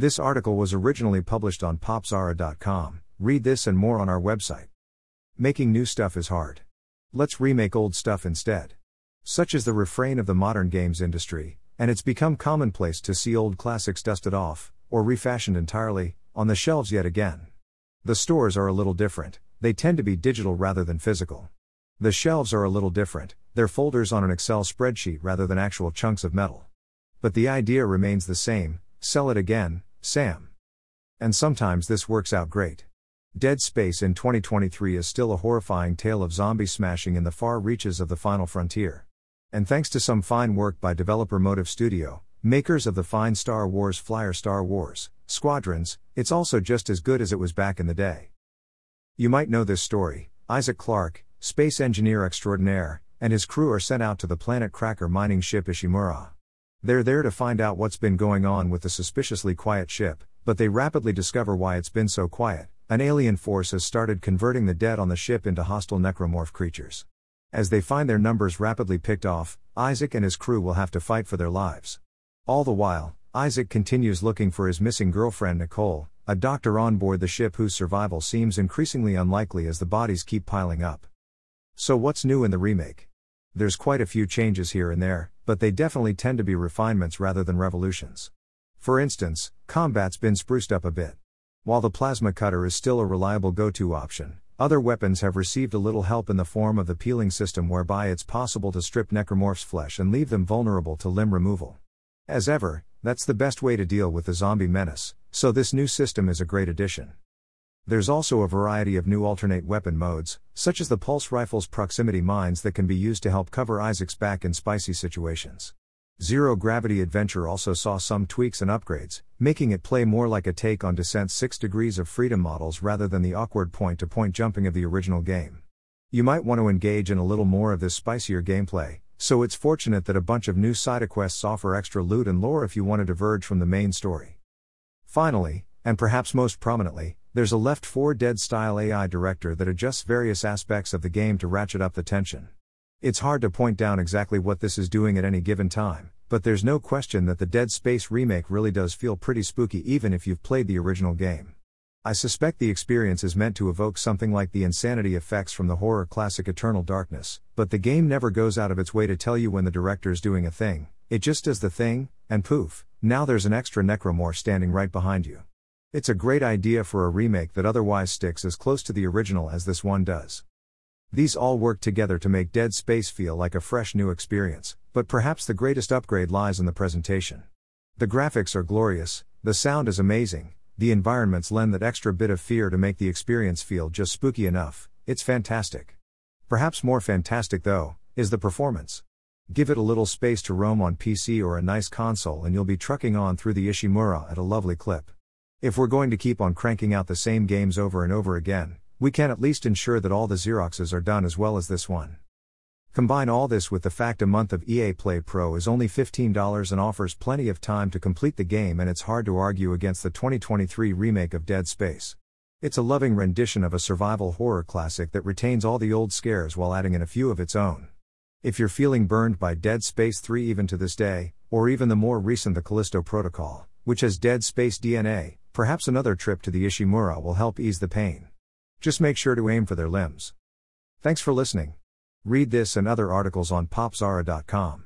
This article was originally published on popzara.com. Read this and more on our website. Making new stuff is hard. Let's remake old stuff instead. Such is the refrain of the modern games industry, and it's become commonplace to see old classics dusted off, or refashioned entirely, on the shelves yet again. The stores are a little different, they tend to be digital rather than physical. The shelves are a little different, they're folders on an Excel spreadsheet rather than actual chunks of metal. But the idea remains the same sell it again, Sam. And sometimes this works out great. Dead Space in 2023 is still a horrifying tale of zombie smashing in the far reaches of the final frontier. And thanks to some fine work by developer Motive Studio, makers of the fine Star Wars Flyer Star Wars Squadrons, it's also just as good as it was back in the day. You might know this story Isaac Clarke, space engineer extraordinaire, and his crew are sent out to the planet cracker mining ship Ishimura. They're there to find out what's been going on with the suspiciously quiet ship, but they rapidly discover why it's been so quiet. An alien force has started converting the dead on the ship into hostile necromorph creatures. As they find their numbers rapidly picked off, Isaac and his crew will have to fight for their lives. All the while, Isaac continues looking for his missing girlfriend Nicole, a doctor on board the ship whose survival seems increasingly unlikely as the bodies keep piling up. So, what's new in the remake? There's quite a few changes here and there, but they definitely tend to be refinements rather than revolutions. For instance, combat's been spruced up a bit. While the plasma cutter is still a reliable go to option, other weapons have received a little help in the form of the peeling system whereby it's possible to strip necromorphs' flesh and leave them vulnerable to limb removal. As ever, that's the best way to deal with the zombie menace, so this new system is a great addition. There's also a variety of new alternate weapon modes, such as the pulse rifle's proximity mines that can be used to help cover Isaac's back in spicy situations. Zero Gravity Adventure also saw some tweaks and upgrades, making it play more like a take on Descent's 6 Degrees of Freedom models rather than the awkward point to point jumping of the original game. You might want to engage in a little more of this spicier gameplay, so it's fortunate that a bunch of new side quests offer extra loot and lore if you want to diverge from the main story. Finally, and perhaps most prominently, there's a Left 4 Dead style AI director that adjusts various aspects of the game to ratchet up the tension. It's hard to point down exactly what this is doing at any given time, but there's no question that the Dead Space remake really does feel pretty spooky even if you've played the original game. I suspect the experience is meant to evoke something like the insanity effects from the horror classic Eternal Darkness, but the game never goes out of its way to tell you when the director's doing a thing, it just does the thing, and poof, now there's an extra necromorph standing right behind you. It's a great idea for a remake that otherwise sticks as close to the original as this one does. These all work together to make Dead Space feel like a fresh new experience, but perhaps the greatest upgrade lies in the presentation. The graphics are glorious, the sound is amazing, the environments lend that extra bit of fear to make the experience feel just spooky enough, it's fantastic. Perhaps more fantastic, though, is the performance. Give it a little space to roam on PC or a nice console, and you'll be trucking on through the Ishimura at a lovely clip. If we're going to keep on cranking out the same games over and over again, we can at least ensure that all the Xeroxes are done as well as this one. Combine all this with the fact a month of EA Play Pro is only $15 and offers plenty of time to complete the game, and it's hard to argue against the 2023 remake of Dead Space. It's a loving rendition of a survival horror classic that retains all the old scares while adding in a few of its own. If you're feeling burned by Dead Space 3 even to this day, or even the more recent The Callisto Protocol, which has Dead Space DNA, Perhaps another trip to the Ishimura will help ease the pain. Just make sure to aim for their limbs. Thanks for listening. Read this and other articles on popzara.com.